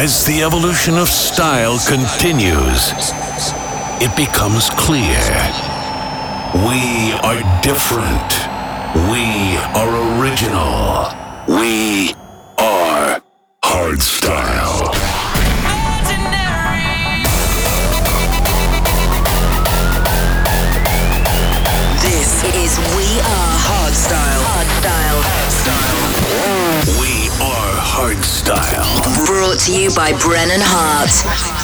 As the evolution of style continues, it becomes clear. We are different. We are original. We are hardstyle. style. Brought to you by Brennan Hart.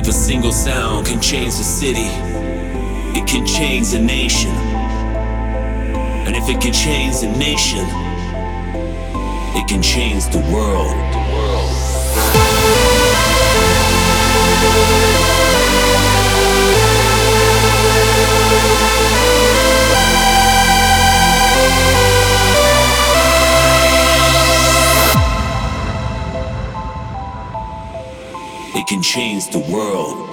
If a single sound can change the city, it can change the nation. And if it can change the nation, it can change the world. It can change the world.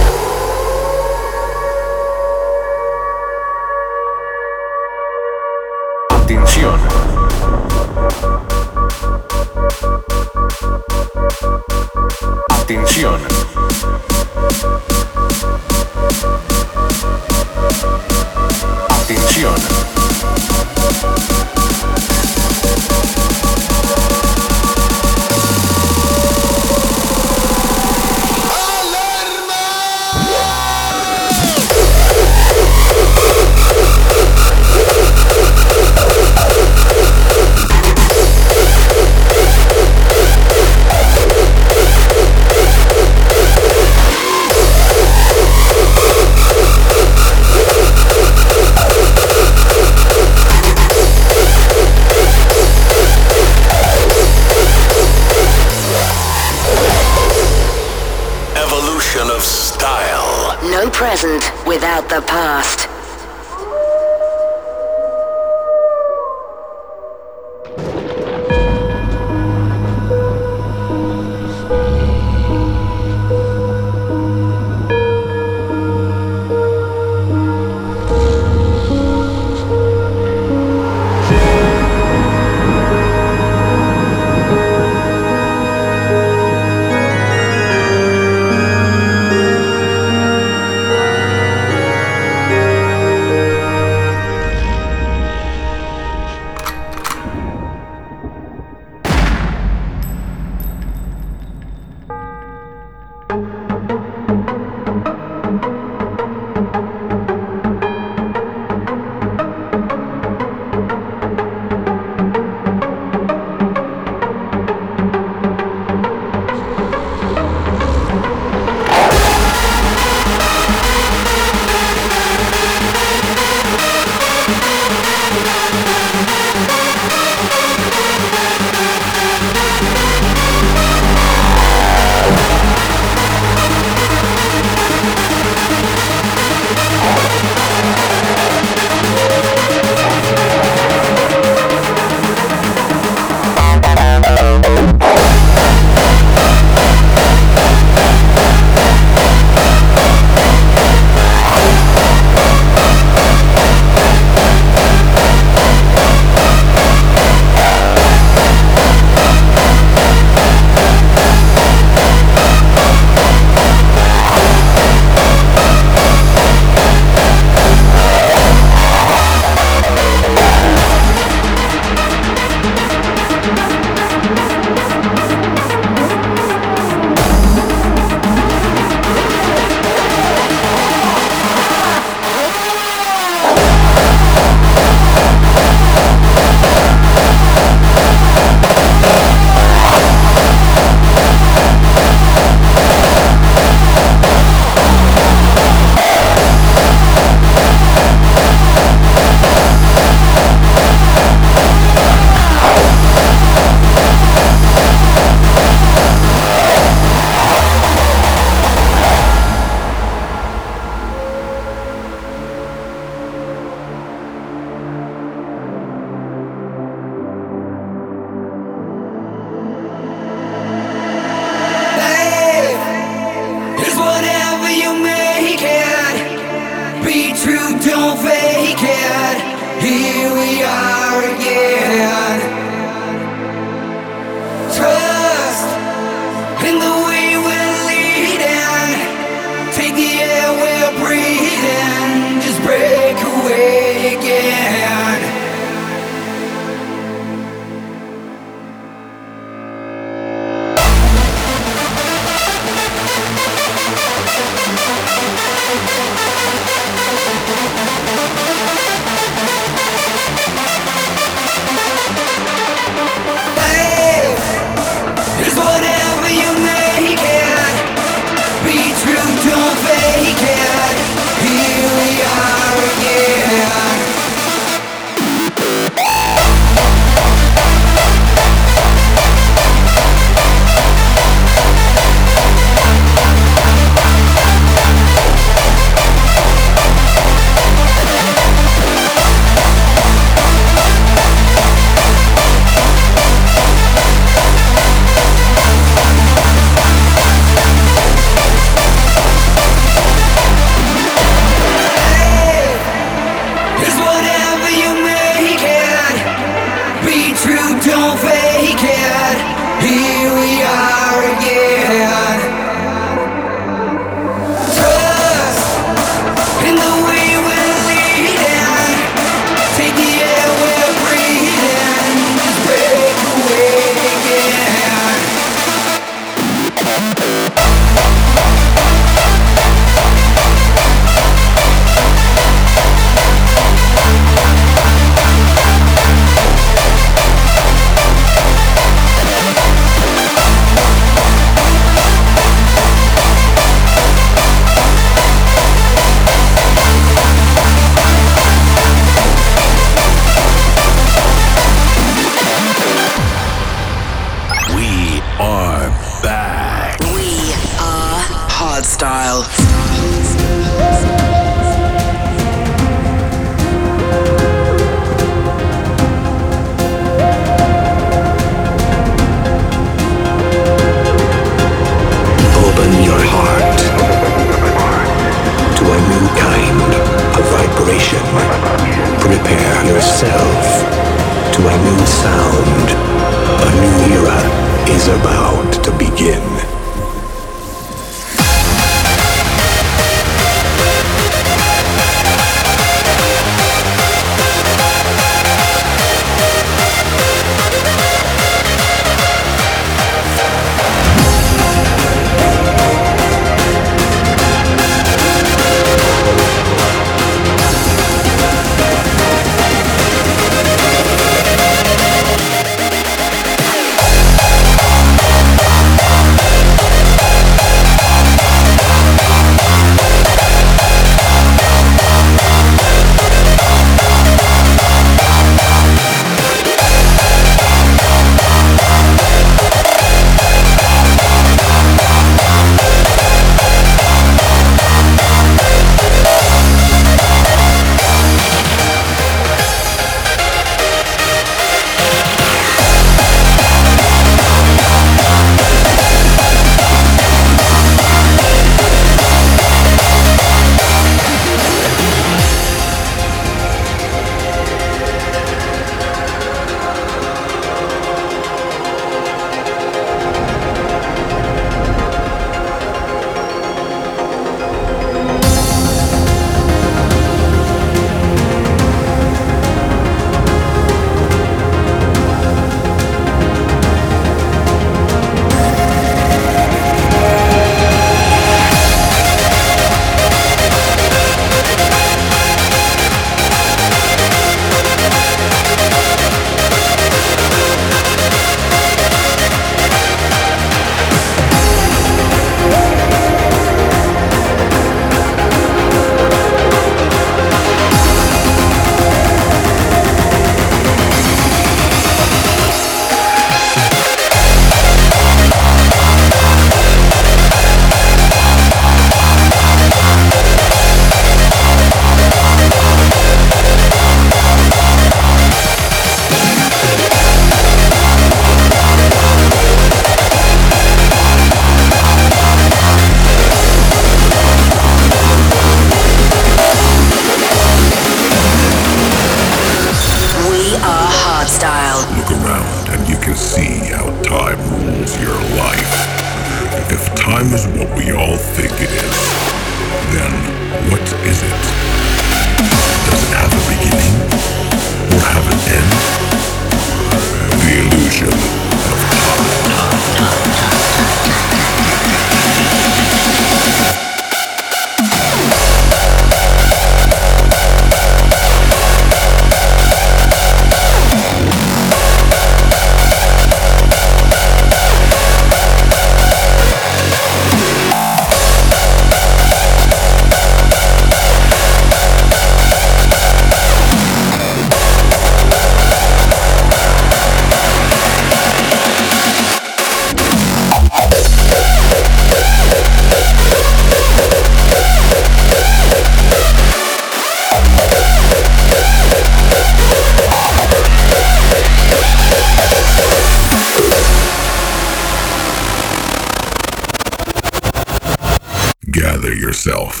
yourself.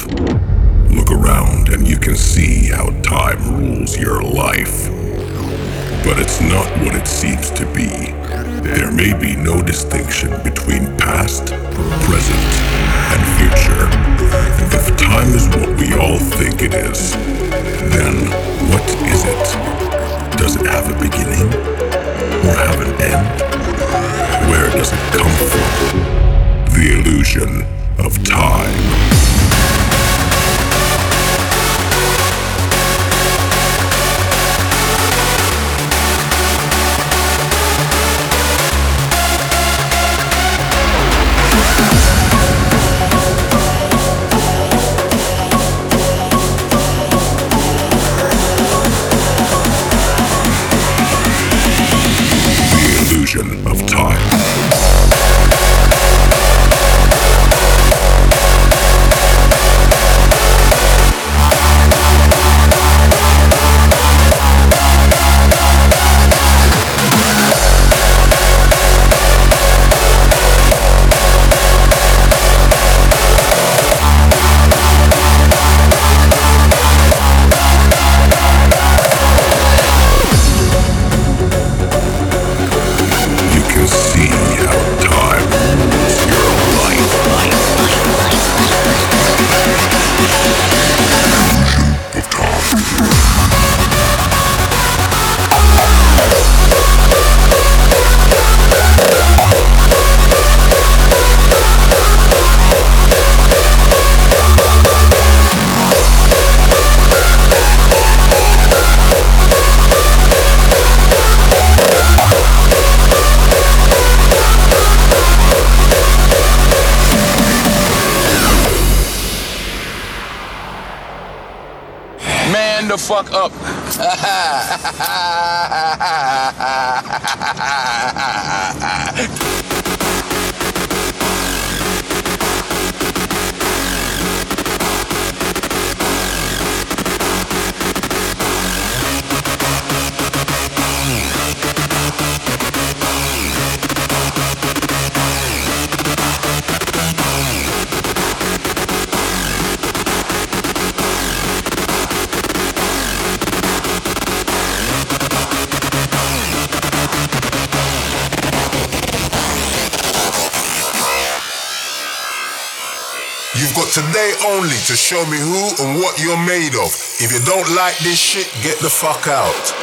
to show me who and what you're made of. If you don't like this shit, get the fuck out.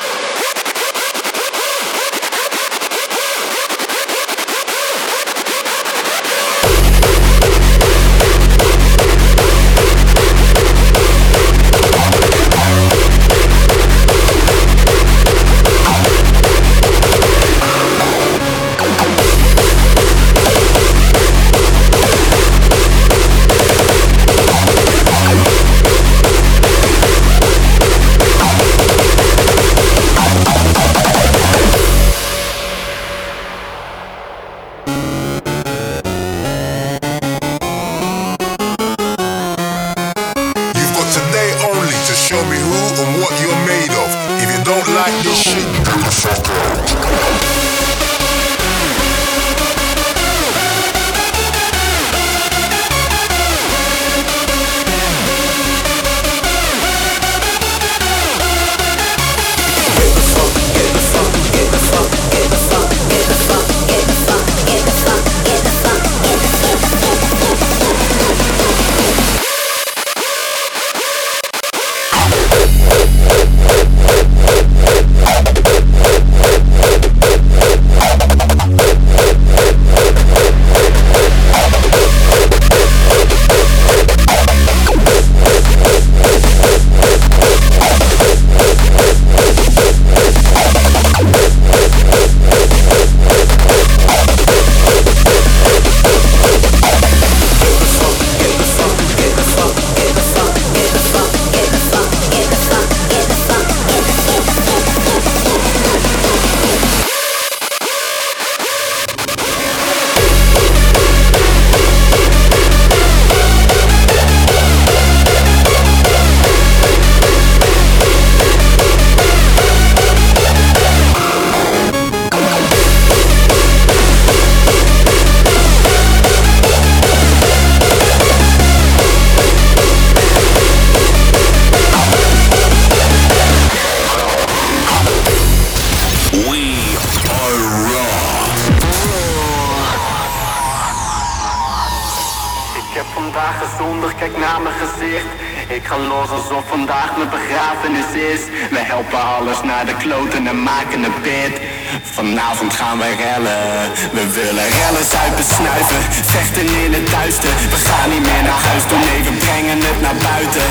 Gaan wij rellen. We willen rellen, zuipen, snuiven Vechten in het duister. We gaan niet meer naar huis toe, nee we brengen het naar buiten.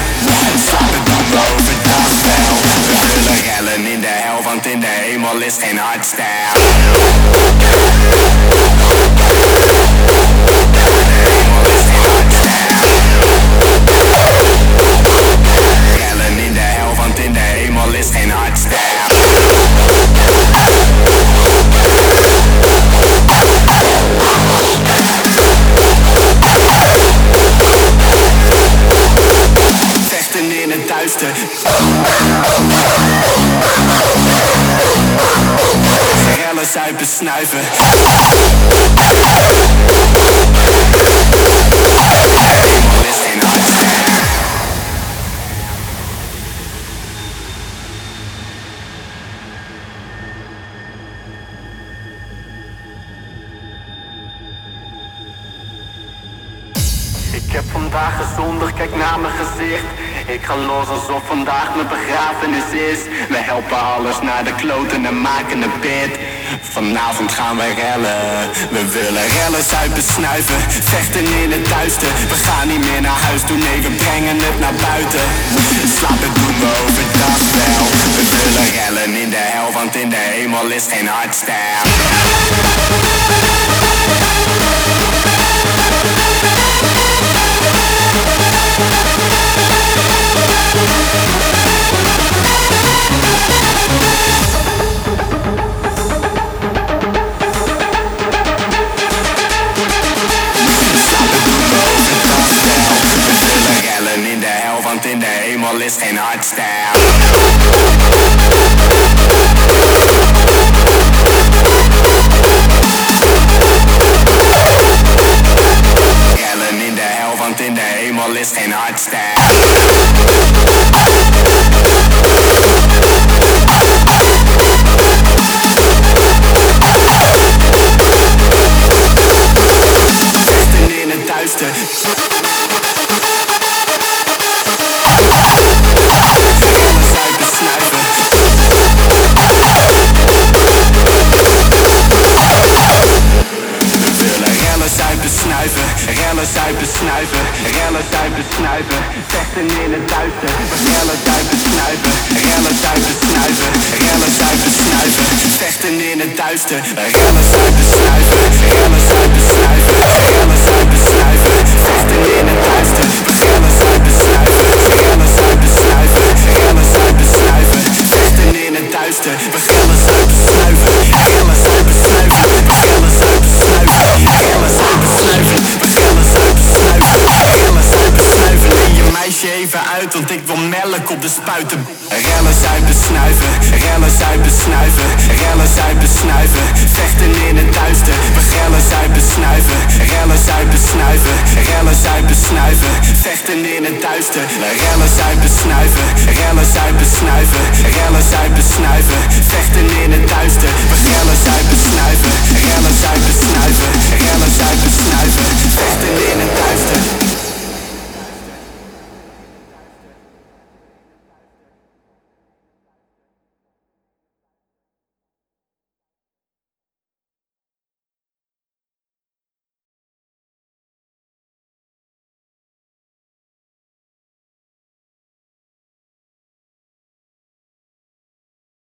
Slapen doen we overdag wel We willen rellen in de hel, want in de hemel is geen hardstyle Rellen in de hel, want in de hemel is geen hardstyle hardstyle Ik heb vandaag gezonder, kijk naar mijn gezicht Ik ga los alsof vandaag mijn begrafenis is. We helpen alles naar de kloten en maken een pit. Vanavond gaan wij rellen. We willen rellen, zuipen, snuiven Vechten in het duister. We gaan niet meer naar huis toe, nee we brengen het naar buiten. Slapen doen we overdag wel. We willen rellen in de hel, want in de hemel is geen hardstyle in de hemel is